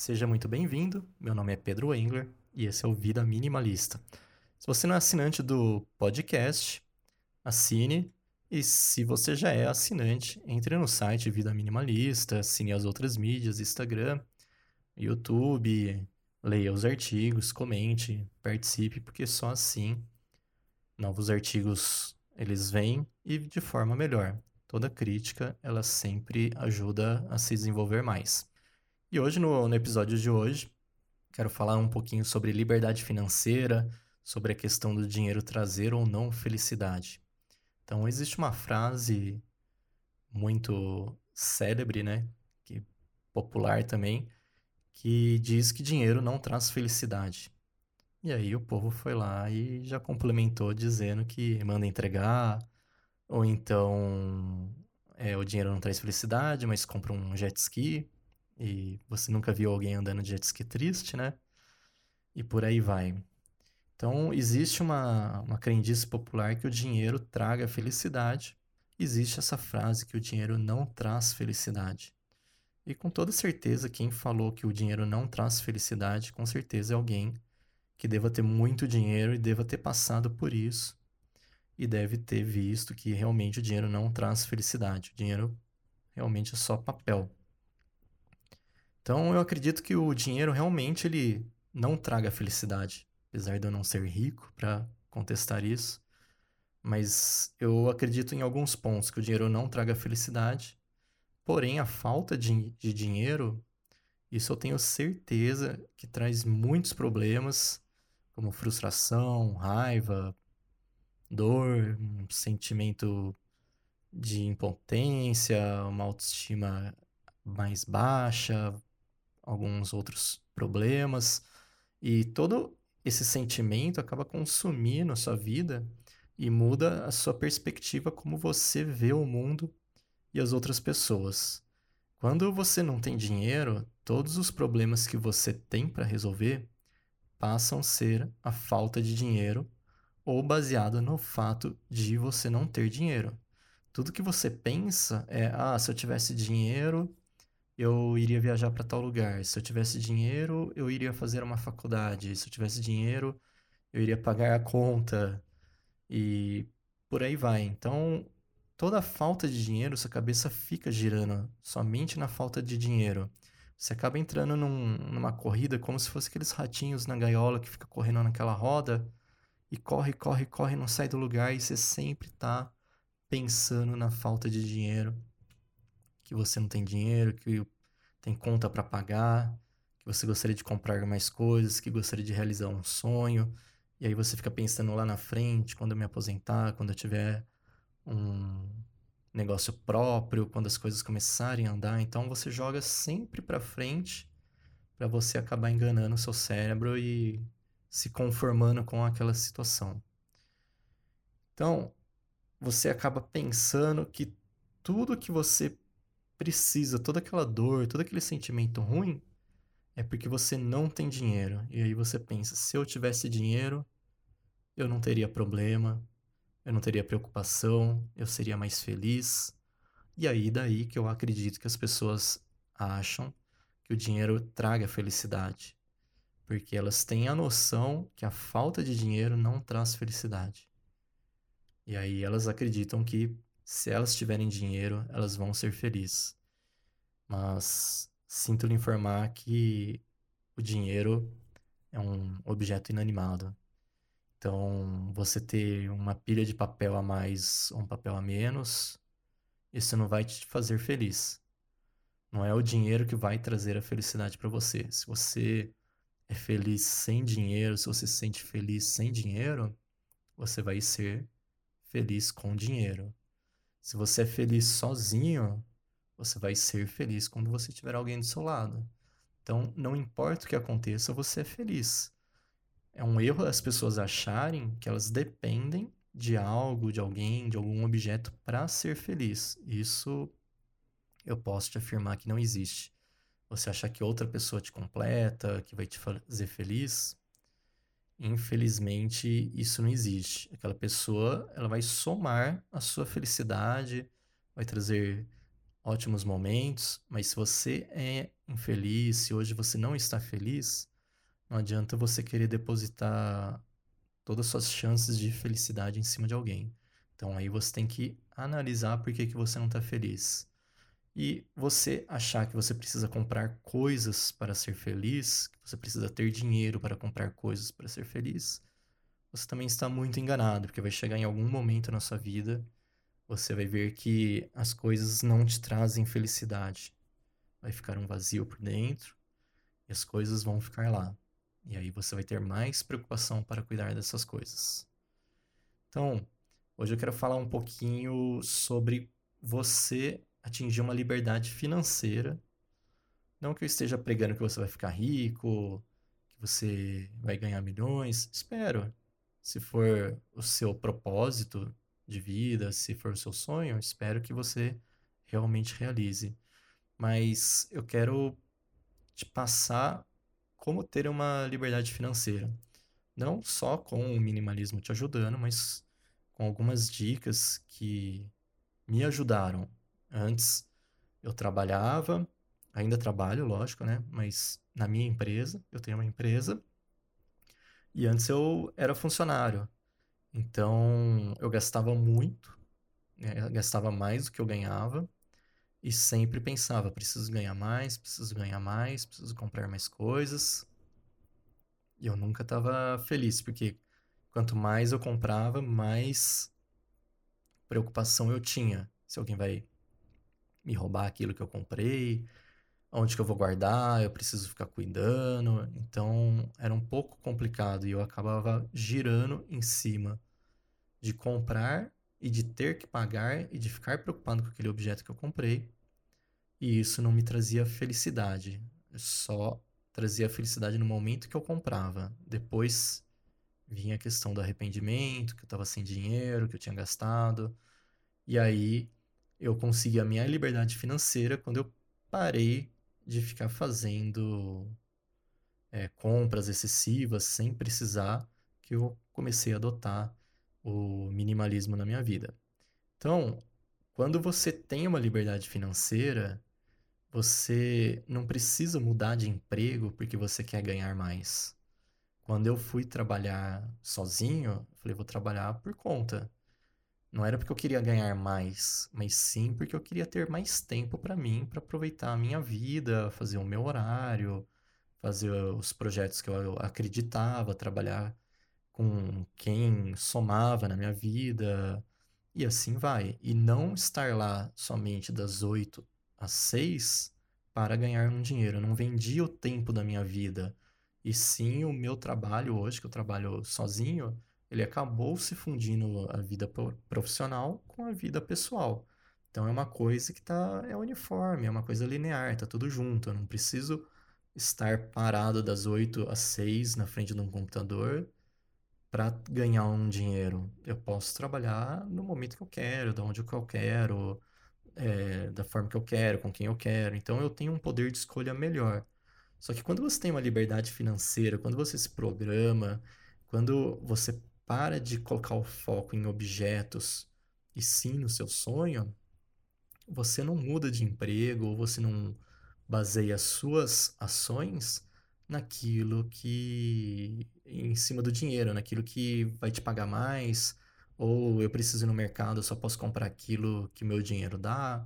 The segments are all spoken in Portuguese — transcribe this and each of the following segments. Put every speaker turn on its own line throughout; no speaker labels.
Seja muito bem-vindo. Meu nome é Pedro Engler e esse é o Vida Minimalista. Se você não é assinante do podcast, assine. E se você já é assinante, entre no site Vida Minimalista, assine as outras mídias, Instagram, YouTube, leia os artigos, comente, participe, porque só assim novos artigos eles vêm e de forma melhor. Toda crítica, ela sempre ajuda a se desenvolver mais. E hoje, no, no episódio de hoje, quero falar um pouquinho sobre liberdade financeira, sobre a questão do dinheiro trazer ou não felicidade. Então, existe uma frase muito célebre, né, que popular também, que diz que dinheiro não traz felicidade. E aí o povo foi lá e já complementou dizendo que manda entregar, ou então é, o dinheiro não traz felicidade, mas compra um jet ski e você nunca viu alguém andando de jet ski triste, né? E por aí vai. Então, existe uma, uma crendice popular que o dinheiro traga felicidade. Existe essa frase que o dinheiro não traz felicidade. E com toda certeza, quem falou que o dinheiro não traz felicidade, com certeza é alguém que deva ter muito dinheiro e deva ter passado por isso e deve ter visto que realmente o dinheiro não traz felicidade. O dinheiro realmente é só papel. Então eu acredito que o dinheiro realmente ele não traga felicidade, apesar de eu não ser rico para contestar isso. Mas eu acredito em alguns pontos que o dinheiro não traga felicidade. Porém, a falta de, de dinheiro, isso eu tenho certeza que traz muitos problemas, como frustração, raiva, dor, um sentimento de impotência, uma autoestima mais baixa, alguns outros problemas. E todo esse sentimento acaba consumindo a sua vida e muda a sua perspectiva como você vê o mundo e as outras pessoas. Quando você não tem dinheiro, todos os problemas que você tem para resolver passam a ser a falta de dinheiro ou baseado no fato de você não ter dinheiro. Tudo que você pensa é: ah, se eu tivesse dinheiro, eu iria viajar para tal lugar. Se eu tivesse dinheiro, eu iria fazer uma faculdade. Se eu tivesse dinheiro, eu iria pagar a conta. E por aí vai. Então, toda a falta de dinheiro, sua cabeça fica girando somente na falta de dinheiro. Você acaba entrando num, numa corrida como se fosse aqueles ratinhos na gaiola que fica correndo naquela roda e corre, corre, corre, não sai do lugar e você sempre está pensando na falta de dinheiro que você não tem dinheiro, que tem conta para pagar, que você gostaria de comprar mais coisas, que gostaria de realizar um sonho. E aí você fica pensando lá na frente, quando eu me aposentar, quando eu tiver um negócio próprio, quando as coisas começarem a andar. Então você joga sempre para frente para você acabar enganando o seu cérebro e se conformando com aquela situação. Então, você acaba pensando que tudo que você precisa, toda aquela dor, todo aquele sentimento ruim, é porque você não tem dinheiro. E aí você pensa: se eu tivesse dinheiro, eu não teria problema, eu não teria preocupação, eu seria mais feliz. E aí daí que eu acredito que as pessoas acham que o dinheiro traga felicidade, porque elas têm a noção que a falta de dinheiro não traz felicidade. E aí elas acreditam que se elas tiverem dinheiro, elas vão ser felizes. Mas sinto lhe informar que o dinheiro é um objeto inanimado. Então, você ter uma pilha de papel a mais ou um papel a menos, isso não vai te fazer feliz. Não é o dinheiro que vai trazer a felicidade para você. Se você é feliz sem dinheiro, se você se sente feliz sem dinheiro, você vai ser feliz com dinheiro. Se você é feliz sozinho, você vai ser feliz quando você tiver alguém do seu lado. Então, não importa o que aconteça, você é feliz. É um erro as pessoas acharem que elas dependem de algo, de alguém, de algum objeto para ser feliz. Isso eu posso te afirmar que não existe. Você achar que outra pessoa te completa, que vai te fazer feliz, Infelizmente, isso não existe. Aquela pessoa, ela vai somar a sua felicidade, vai trazer ótimos momentos, mas se você é infeliz, se hoje você não está feliz, não adianta você querer depositar todas as suas chances de felicidade em cima de alguém. Então aí você tem que analisar por que, que você não está feliz. E você achar que você precisa comprar coisas para ser feliz, que você precisa ter dinheiro para comprar coisas para ser feliz, você também está muito enganado, porque vai chegar em algum momento na sua vida, você vai ver que as coisas não te trazem felicidade. Vai ficar um vazio por dentro e as coisas vão ficar lá. E aí você vai ter mais preocupação para cuidar dessas coisas. Então, hoje eu quero falar um pouquinho sobre você atingir uma liberdade financeira. Não que eu esteja pregando que você vai ficar rico, que você vai ganhar milhões. Espero. Se for o seu propósito de vida, se for o seu sonho, espero que você realmente realize. Mas eu quero te passar como ter uma liberdade financeira. Não só com o minimalismo te ajudando, mas com algumas dicas que me ajudaram. Antes eu trabalhava, ainda trabalho, lógico, né? Mas na minha empresa, eu tenho uma empresa, e antes eu era funcionário. Então eu gastava muito, né? eu gastava mais do que eu ganhava, e sempre pensava: preciso ganhar mais, preciso ganhar mais, preciso comprar mais coisas. E eu nunca estava feliz, porque quanto mais eu comprava, mais preocupação eu tinha. Se alguém vai me roubar aquilo que eu comprei, onde que eu vou guardar, eu preciso ficar cuidando. Então era um pouco complicado e eu acabava girando em cima de comprar e de ter que pagar e de ficar preocupado com aquele objeto que eu comprei. E isso não me trazia felicidade. só trazia felicidade no momento que eu comprava. Depois vinha a questão do arrependimento, que eu estava sem dinheiro, que eu tinha gastado. E aí eu consegui a minha liberdade financeira quando eu parei de ficar fazendo é, compras excessivas sem precisar, que eu comecei a adotar o minimalismo na minha vida. Então, quando você tem uma liberdade financeira, você não precisa mudar de emprego porque você quer ganhar mais. Quando eu fui trabalhar sozinho, eu falei, vou trabalhar por conta. Não era porque eu queria ganhar mais, mas sim porque eu queria ter mais tempo para mim, para aproveitar a minha vida, fazer o meu horário, fazer os projetos que eu acreditava, trabalhar com quem somava na minha vida, e assim vai. E não estar lá somente das 8 às 6 para ganhar um dinheiro. Eu não vendi o tempo da minha vida, e sim o meu trabalho hoje, que eu trabalho sozinho, ele acabou se fundindo a vida profissional com a vida pessoal. Então é uma coisa que tá é uniforme, é uma coisa linear, tá tudo junto. Eu não preciso estar parado das 8 às 6 na frente de um computador para ganhar um dinheiro. Eu posso trabalhar no momento que eu quero, da onde eu quero, é, da forma que eu quero, com quem eu quero. Então eu tenho um poder de escolha melhor. Só que quando você tem uma liberdade financeira, quando você se programa, quando você para de colocar o foco em objetos e sim no seu sonho, você não muda de emprego ou você não baseia suas ações naquilo que em cima do dinheiro, naquilo que vai te pagar mais, ou eu preciso ir no mercado, eu só posso comprar aquilo que meu dinheiro dá.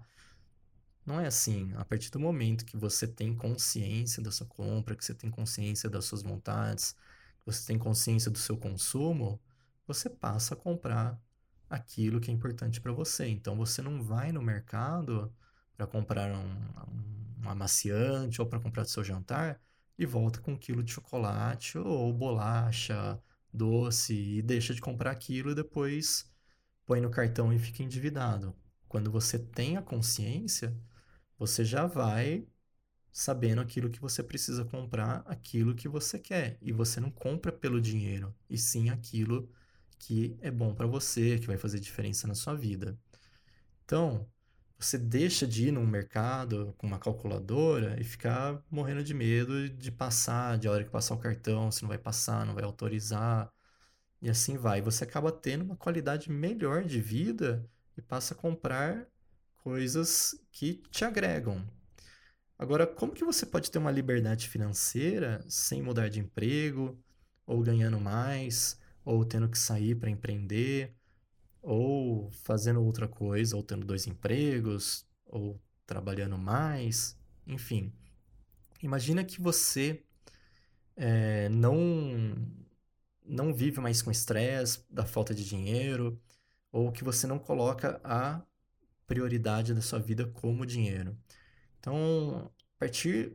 Não é assim. A partir do momento que você tem consciência da sua compra, que você tem consciência das suas vontades, que você tem consciência do seu consumo, você passa a comprar aquilo que é importante para você. Então você não vai no mercado para comprar um, um amaciante ou para comprar o seu jantar e volta com um quilo de chocolate ou bolacha, doce e deixa de comprar aquilo e depois põe no cartão e fica endividado. Quando você tem a consciência, você já vai sabendo aquilo que você precisa comprar, aquilo que você quer. E você não compra pelo dinheiro, e sim aquilo que é bom para você, que vai fazer diferença na sua vida. Então, você deixa de ir num mercado com uma calculadora e ficar morrendo de medo de passar, de hora que passar o cartão, se não vai passar, não vai autorizar, e assim vai. Você acaba tendo uma qualidade melhor de vida e passa a comprar coisas que te agregam. Agora, como que você pode ter uma liberdade financeira sem mudar de emprego, ou ganhando mais, ou tendo que sair para empreender, ou fazendo outra coisa, ou tendo dois empregos, ou trabalhando mais, enfim. Imagina que você é, não não vive mais com estresse da falta de dinheiro, ou que você não coloca a prioridade da sua vida como dinheiro. Então, a partir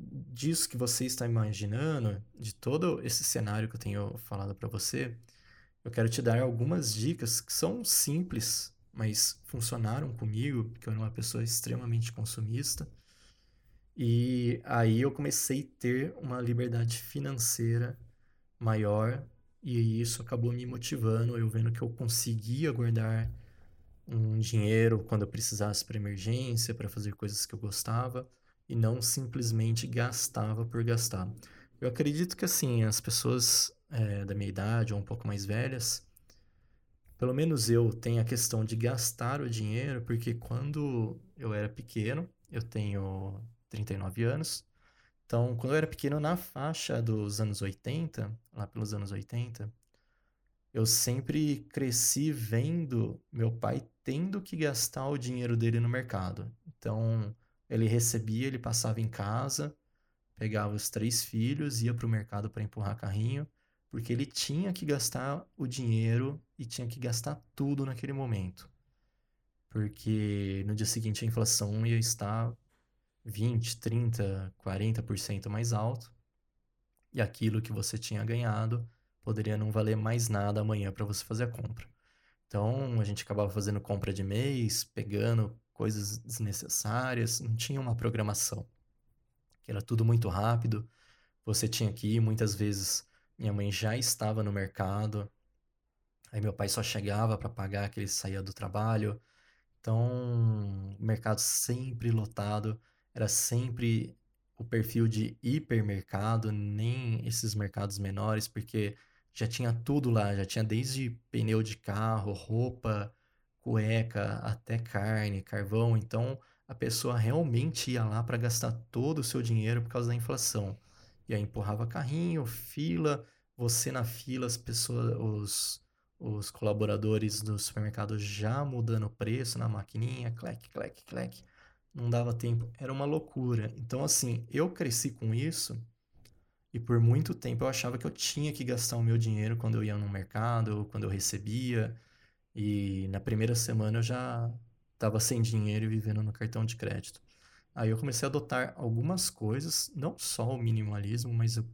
disso que você está imaginando, de todo esse cenário que eu tenho falado para você, eu quero te dar algumas dicas que são simples, mas funcionaram comigo, porque eu era uma pessoa extremamente consumista. E aí eu comecei a ter uma liberdade financeira maior e isso acabou me motivando, eu vendo que eu conseguia guardar um dinheiro quando eu precisasse para emergência, para fazer coisas que eu gostava e não simplesmente gastava por gastar. Eu acredito que assim, as pessoas é, da minha idade ou um pouco mais velhas, pelo menos eu tenho a questão de gastar o dinheiro, porque quando eu era pequeno, eu tenho 39 anos, então, quando eu era pequeno, na faixa dos anos 80, lá pelos anos 80, eu sempre cresci vendo meu pai tendo que gastar o dinheiro dele no mercado. Então, ele recebia, ele passava em casa, pegava os três filhos, ia para o mercado para empurrar carrinho, porque ele tinha que gastar o dinheiro e tinha que gastar tudo naquele momento. Porque no dia seguinte a inflação ia estar 20, 30, 40% mais alto, e aquilo que você tinha ganhado poderia não valer mais nada amanhã para você fazer a compra. Então a gente acabava fazendo compra de mês, pegando coisas desnecessárias, não tinha uma programação. Que era tudo muito rápido. Você tinha que ir, muitas vezes minha mãe já estava no mercado. Aí meu pai só chegava para pagar que ele saía do trabalho. Então, o mercado sempre lotado era sempre o perfil de hipermercado, nem esses mercados menores, porque já tinha tudo lá, já tinha desde pneu de carro, roupa, cueca, até carne, carvão. Então a pessoa realmente ia lá para gastar todo o seu dinheiro por causa da inflação. E aí empurrava carrinho, fila, você na fila, as pessoas, os, os colaboradores do supermercado já mudando o preço na maquininha, clec, clec, clec não dava tempo, era uma loucura. Então, assim, eu cresci com isso e por muito tempo eu achava que eu tinha que gastar o meu dinheiro quando eu ia no mercado, quando eu recebia. E na primeira semana eu já estava sem dinheiro e vivendo no cartão de crédito. Aí eu comecei a adotar algumas coisas, não só o minimalismo, mas eu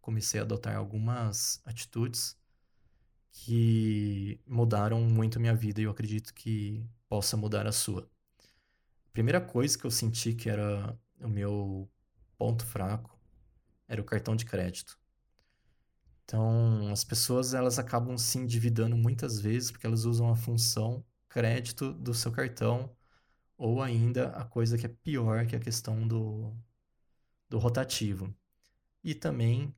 comecei a adotar algumas atitudes que mudaram muito a minha vida e eu acredito que possa mudar a sua primeira coisa que eu senti que era o meu ponto fraco era o cartão de crédito. Então, as pessoas elas acabam se endividando muitas vezes porque elas usam a função crédito do seu cartão ou ainda a coisa que é pior, que é a questão do, do rotativo. E também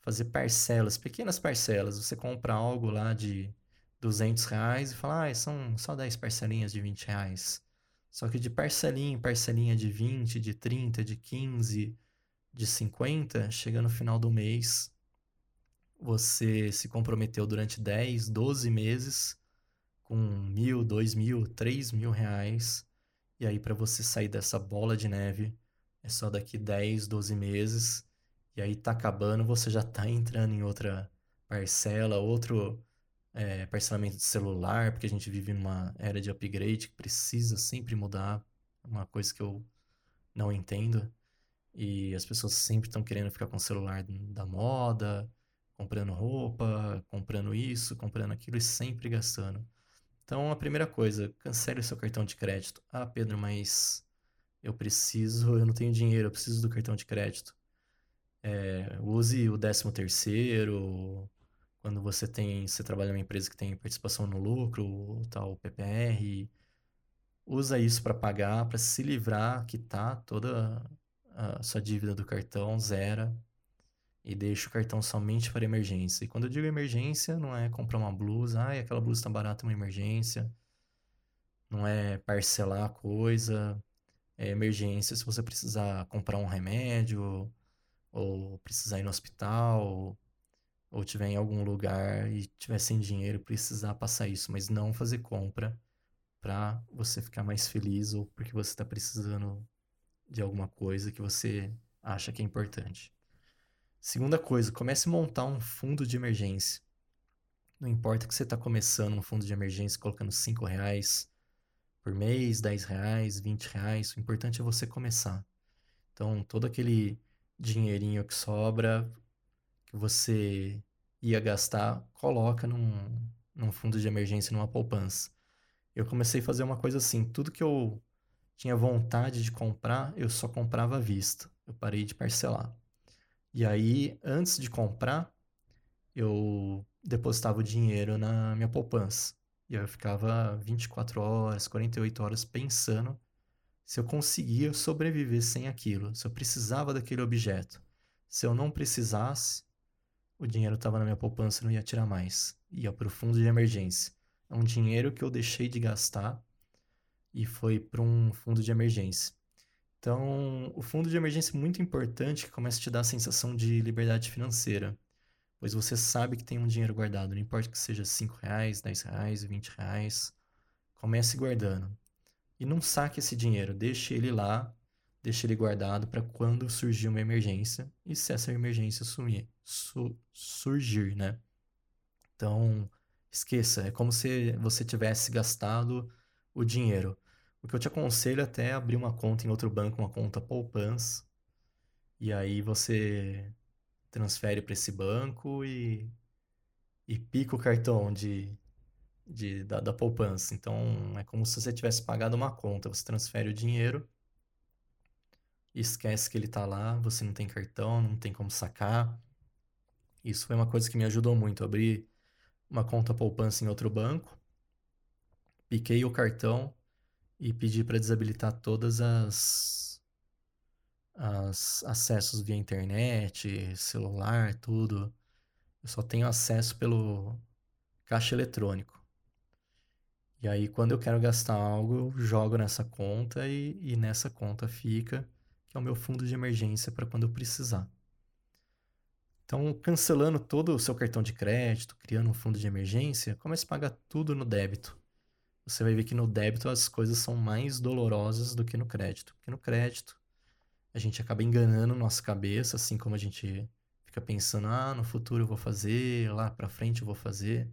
fazer parcelas, pequenas parcelas. Você compra algo lá de 200 reais e fala, ah, são só 10 parcelinhas de 20 reais. Só que de parcelinha em parcelinha de 20, de 30, de 15, de 50, chega no final do mês, você se comprometeu durante 10, 12 meses com mil, dois mil, três mil reais. E aí, para você sair dessa bola de neve, é só daqui 10, 12 meses. E aí tá acabando, você já tá entrando em outra parcela, outro é, parcelamento de celular, porque a gente vive numa era de upgrade que precisa sempre mudar, uma coisa que eu não entendo. E as pessoas sempre estão querendo ficar com o celular da moda, comprando roupa, comprando isso, comprando aquilo e sempre gastando. Então, a primeira coisa, cancele o seu cartão de crédito. Ah, Pedro, mas eu preciso, eu não tenho dinheiro, eu preciso do cartão de crédito. É, use o décimo terceiro, quando você tem, você trabalha numa empresa que tem participação no lucro, tal PPR, usa isso para pagar, para se livrar, quitar toda a sua dívida do cartão, zera e deixa o cartão somente para emergência. E quando eu digo emergência, não é comprar uma blusa, ah, aquela blusa está barata, é uma emergência. não é parcelar a coisa, é emergência se você precisar comprar um remédio, ou precisar ir no hospital, ou tiver em algum lugar e tiver sem dinheiro, precisar passar isso, mas não fazer compra para você ficar mais feliz ou porque você está precisando de alguma coisa que você acha que é importante. Segunda coisa, comece a montar um fundo de emergência. Não importa que você está começando um fundo de emergência colocando 5 reais por mês, 10 reais, 20 reais, o importante é você começar. Então, todo aquele dinheirinho que sobra, que você ia gastar, coloca num, num fundo de emergência, numa poupança. Eu comecei a fazer uma coisa assim, tudo que eu tinha vontade de comprar, eu só comprava à vista. Eu parei de parcelar. E aí, antes de comprar, eu depositava o dinheiro na minha poupança. E eu ficava 24 horas, 48 horas pensando se eu conseguia sobreviver sem aquilo, se eu precisava daquele objeto. Se eu não precisasse, o dinheiro estava na minha poupança e não ia tirar mais. Ia para o fundo de emergência. É um dinheiro que eu deixei de gastar e foi para um fundo de emergência. Então, o fundo de emergência é muito importante que começa a te dar a sensação de liberdade financeira, pois você sabe que tem um dinheiro guardado, não importa que seja 5 reais, 10 reais, 20 reais, comece guardando. E não saque esse dinheiro, deixe ele lá, deixe ele guardado para quando surgir uma emergência e se essa emergência sumir, su surgir, né? Então, esqueça, é como se você tivesse gastado o dinheiro. O que eu te aconselho é até abrir uma conta em outro banco, uma conta poupança, e aí você transfere para esse banco e, e pica o cartão de, de, da, da poupança. Então é como se você tivesse pagado uma conta. Você transfere o dinheiro, esquece que ele está lá, você não tem cartão, não tem como sacar. Isso foi uma coisa que me ajudou muito. abrir uma conta poupança em outro banco, piquei o cartão e pedi para desabilitar todas as, as acessos via internet, celular, tudo. Eu só tenho acesso pelo caixa eletrônico. E aí, quando eu quero gastar algo, eu jogo nessa conta e, e nessa conta fica, que é o meu fundo de emergência para quando eu precisar. Então, cancelando todo o seu cartão de crédito, criando um fundo de emergência, comece a pagar tudo no débito você vai ver que no débito as coisas são mais dolorosas do que no crédito. Porque no crédito a gente acaba enganando nossa cabeça, assim como a gente fica pensando, ah, no futuro eu vou fazer, lá para frente eu vou fazer.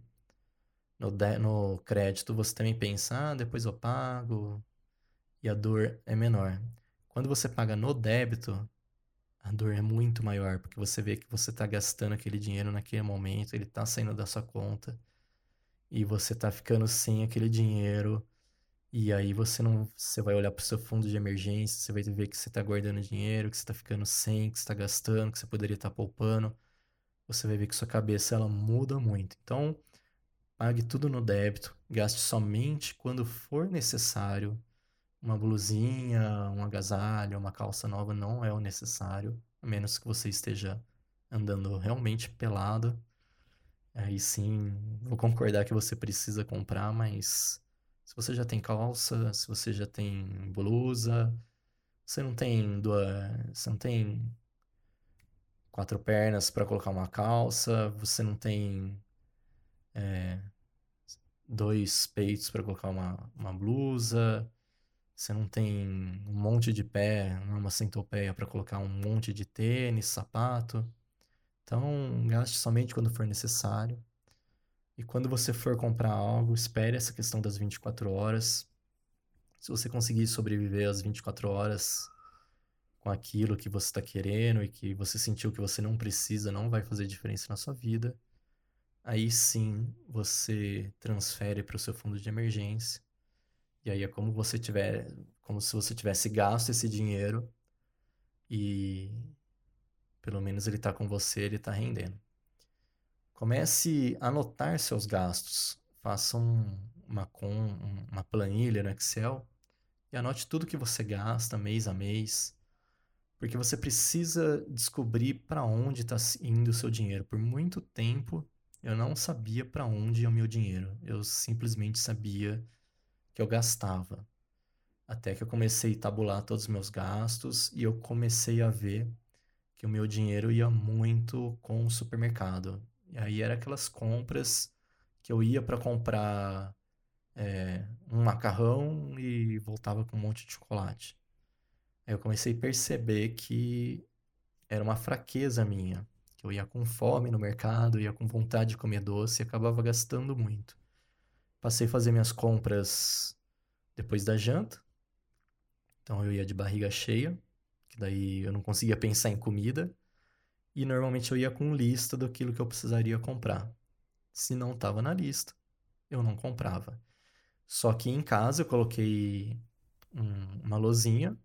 No, de... no crédito você também pensa, ah, depois eu pago, e a dor é menor. Quando você paga no débito, a dor é muito maior, porque você vê que você está gastando aquele dinheiro naquele momento, ele está saindo da sua conta e você tá ficando sem aquele dinheiro. E aí você não, você vai olhar para o seu fundo de emergência, você vai ver que você está guardando dinheiro, que você está ficando sem, que você está gastando, que você poderia estar tá poupando. Você vai ver que sua cabeça ela muda muito. Então, pague tudo no débito, gaste somente quando for necessário. Uma blusinha, um agasalho, uma calça nova não é o necessário, a menos que você esteja andando realmente pelado Aí sim, vou concordar que você precisa comprar, mas se você já tem calça, se você já tem blusa, você não tem duas, você não tem quatro pernas para colocar uma calça, você não tem é, dois peitos para colocar uma, uma blusa, você não tem um monte de pé, uma centopeia para colocar um monte de tênis, sapato. Então, gaste somente quando for necessário. E quando você for comprar algo, espere essa questão das 24 horas. Se você conseguir sobreviver às 24 horas com aquilo que você está querendo e que você sentiu que você não precisa, não vai fazer diferença na sua vida, aí sim você transfere para o seu fundo de emergência. E aí é como você tiver, como se você tivesse gasto esse dinheiro e pelo menos ele está com você, ele está rendendo. Comece a anotar seus gastos. Faça um, uma, com, uma planilha no Excel e anote tudo que você gasta mês a mês, porque você precisa descobrir para onde está indo o seu dinheiro. Por muito tempo eu não sabia para onde ia o meu dinheiro. Eu simplesmente sabia que eu gastava. Até que eu comecei a tabular todos os meus gastos e eu comecei a ver que o meu dinheiro ia muito com o supermercado. E aí era aquelas compras que eu ia para comprar é, um macarrão e voltava com um monte de chocolate. Aí eu comecei a perceber que era uma fraqueza minha, que eu ia com fome no mercado, ia com vontade de comer doce e acabava gastando muito. Passei a fazer minhas compras depois da janta, então eu ia de barriga cheia, que daí eu não conseguia pensar em comida. E normalmente eu ia com lista daquilo que eu precisaria comprar. Se não estava na lista, eu não comprava. Só que em casa eu coloquei um, uma lozinha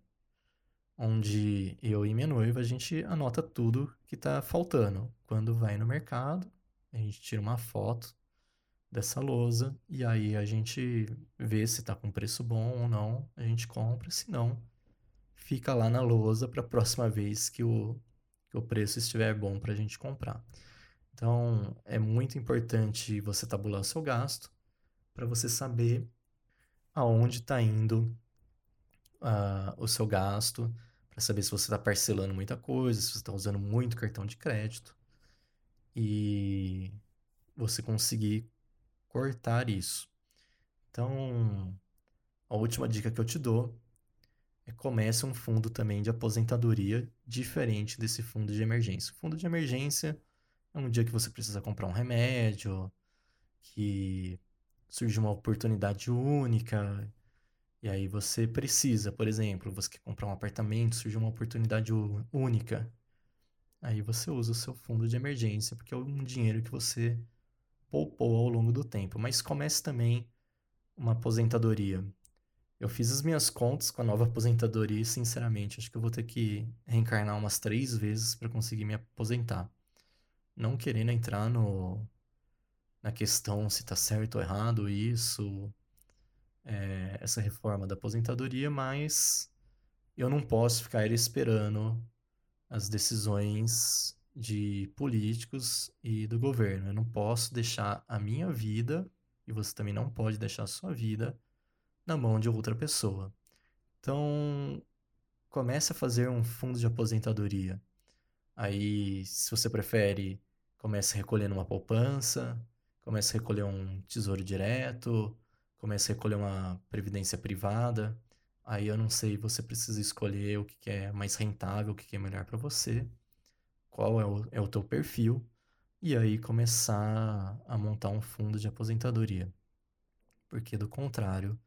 onde eu e minha noiva a gente anota tudo que está faltando. Quando vai no mercado, a gente tira uma foto dessa lousa e aí a gente vê se está com preço bom ou não, a gente compra, se não, fica lá na lousa para a próxima vez que o, que o preço estiver bom para a gente comprar. Então, é muito importante você tabular seu gasto para você saber aonde está indo uh, o seu gasto, para saber se você está parcelando muita coisa, se você está usando muito cartão de crédito e você conseguir cortar isso. Então, a última dica que eu te dou é comece um fundo também de aposentadoria diferente desse fundo de emergência. O fundo de emergência é um dia que você precisa comprar um remédio, que surge uma oportunidade única, e aí você precisa, por exemplo, você quer comprar um apartamento, surge uma oportunidade única. Aí você usa o seu fundo de emergência, porque é um dinheiro que você poupou ao longo do tempo. Mas comece também uma aposentadoria. Eu fiz as minhas contas com a nova aposentadoria e, sinceramente, acho que eu vou ter que reencarnar umas três vezes para conseguir me aposentar. Não querendo entrar no, na questão se está certo ou errado isso, é, essa reforma da aposentadoria, mas eu não posso ficar esperando as decisões de políticos e do governo. Eu não posso deixar a minha vida, e você também não pode deixar a sua vida, na mão de outra pessoa. Então, comece a fazer um fundo de aposentadoria. Aí, se você prefere, comece recolhendo uma poupança, comece a recolher um tesouro direto, comece a recolher uma previdência privada. Aí eu não sei, você precisa escolher o que é mais rentável, o que é melhor para você qual é o, é o teu perfil, e aí começar a montar um fundo de aposentadoria. Porque do contrário,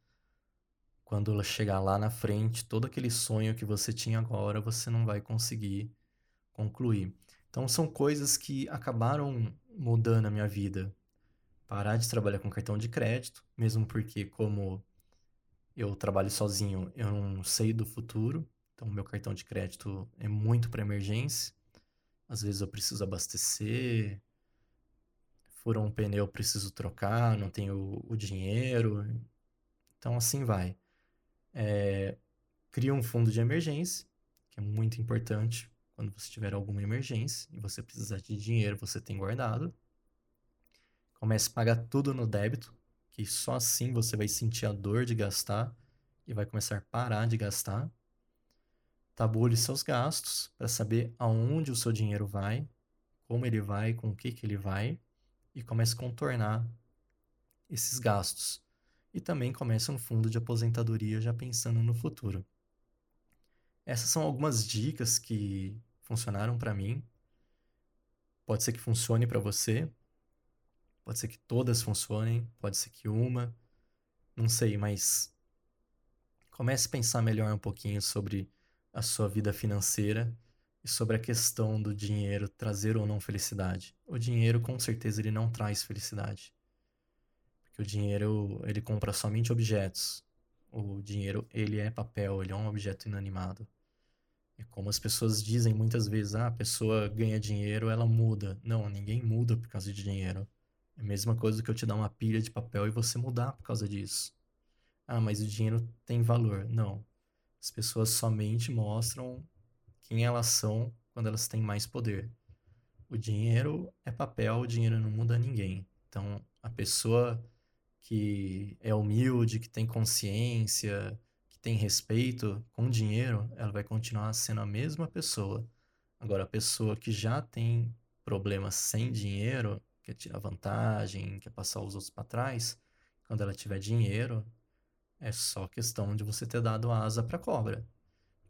quando chegar lá na frente, todo aquele sonho que você tinha agora, você não vai conseguir concluir. Então são coisas que acabaram mudando a minha vida. Parar de trabalhar com cartão de crédito, mesmo porque como eu trabalho sozinho, eu não sei do futuro. Então meu cartão de crédito é muito para emergência. Às vezes eu preciso abastecer, furou um pneu, eu preciso trocar, não tenho o dinheiro. Então assim vai. É, cria um fundo de emergência, que é muito importante quando você tiver alguma emergência e você precisar de dinheiro, você tem guardado. Comece a pagar tudo no débito, que só assim você vai sentir a dor de gastar e vai começar a parar de gastar. Tabule seus gastos para saber aonde o seu dinheiro vai, como ele vai, com o que, que ele vai, e comece a contornar esses gastos. E também comece um fundo de aposentadoria já pensando no futuro. Essas são algumas dicas que funcionaram para mim. Pode ser que funcione para você, pode ser que todas funcionem, pode ser que uma, não sei, mas comece a pensar melhor um pouquinho sobre a sua vida financeira e sobre a questão do dinheiro trazer ou não felicidade. O dinheiro, com certeza, ele não traz felicidade. Porque o dinheiro, ele compra somente objetos. O dinheiro, ele é papel, ele é um objeto inanimado. É como as pessoas dizem muitas vezes, ah, a pessoa ganha dinheiro, ela muda. Não, ninguém muda por causa de dinheiro. É a mesma coisa que eu te dar uma pilha de papel e você mudar por causa disso. Ah, mas o dinheiro tem valor. Não, as pessoas somente mostram quem elas são quando elas têm mais poder. O dinheiro é papel, o dinheiro não muda ninguém. Então, a pessoa que é humilde, que tem consciência, que tem respeito com dinheiro, ela vai continuar sendo a mesma pessoa. Agora, a pessoa que já tem problemas sem dinheiro, quer tirar vantagem, quer passar os outros para trás, quando ela tiver dinheiro, é só questão de você ter dado asa para cobra.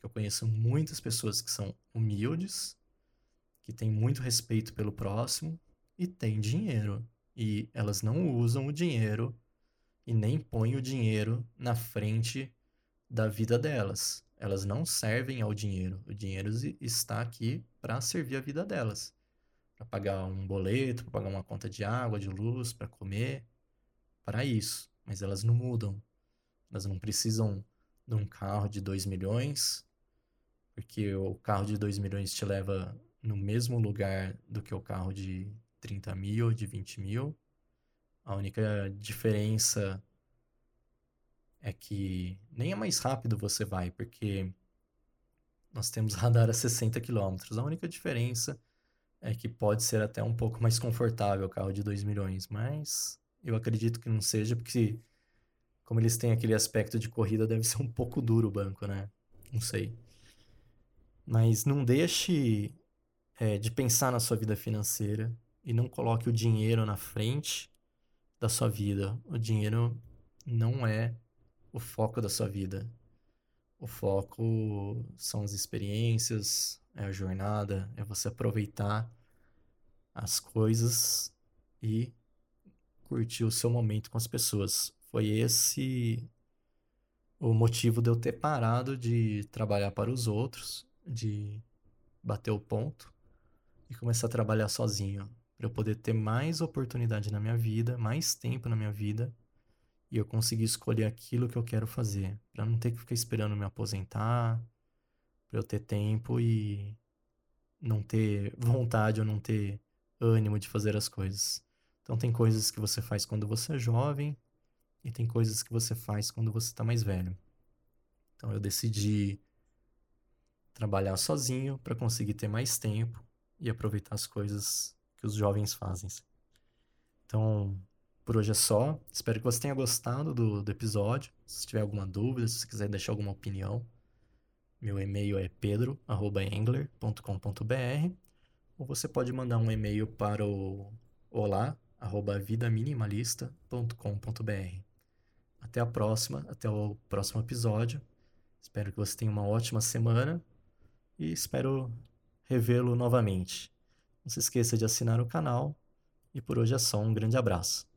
Eu conheço muitas pessoas que são humildes, que têm muito respeito pelo próximo e têm dinheiro. E elas não usam o dinheiro e nem põem o dinheiro na frente da vida delas. Elas não servem ao dinheiro. O dinheiro está aqui para servir a vida delas. Para pagar um boleto, para pagar uma conta de água, de luz, para comer. Para isso. Mas elas não mudam. Elas não precisam de um carro de 2 milhões, porque o carro de 2 milhões te leva no mesmo lugar do que o carro de 30 mil, de 20 mil. A única diferença é que nem é mais rápido você vai, porque nós temos radar a 60 km. A única diferença é que pode ser até um pouco mais confortável o carro de 2 milhões, mas eu acredito que não seja, porque como eles têm aquele aspecto de corrida, deve ser um pouco duro o banco, né? Não sei. Mas não deixe é, de pensar na sua vida financeira e não coloque o dinheiro na frente da sua vida. O dinheiro não é o foco da sua vida. O foco são as experiências, é a jornada, é você aproveitar as coisas e curtir o seu momento com as pessoas. Foi esse o motivo de eu ter parado de trabalhar para os outros, de bater o ponto e começar a trabalhar sozinho, para eu poder ter mais oportunidade na minha vida, mais tempo na minha vida e eu conseguir escolher aquilo que eu quero fazer, para não ter que ficar esperando me aposentar, para eu ter tempo e não ter vontade ou não ter ânimo de fazer as coisas. Então tem coisas que você faz quando você é jovem e tem coisas que você faz quando você está mais velho. Então eu decidi trabalhar sozinho para conseguir ter mais tempo e aproveitar as coisas que os jovens fazem. Então, por hoje é só. Espero que você tenha gostado do, do episódio. Se tiver alguma dúvida, se quiser deixar alguma opinião, meu e-mail é pedro@engler.com.br ou você pode mandar um e-mail para o olá@vidaminimalista.com.br. Até a próxima, até o próximo episódio. Espero que você tenha uma ótima semana e espero revê-lo novamente. Não se esqueça de assinar o canal e por hoje é só um grande abraço.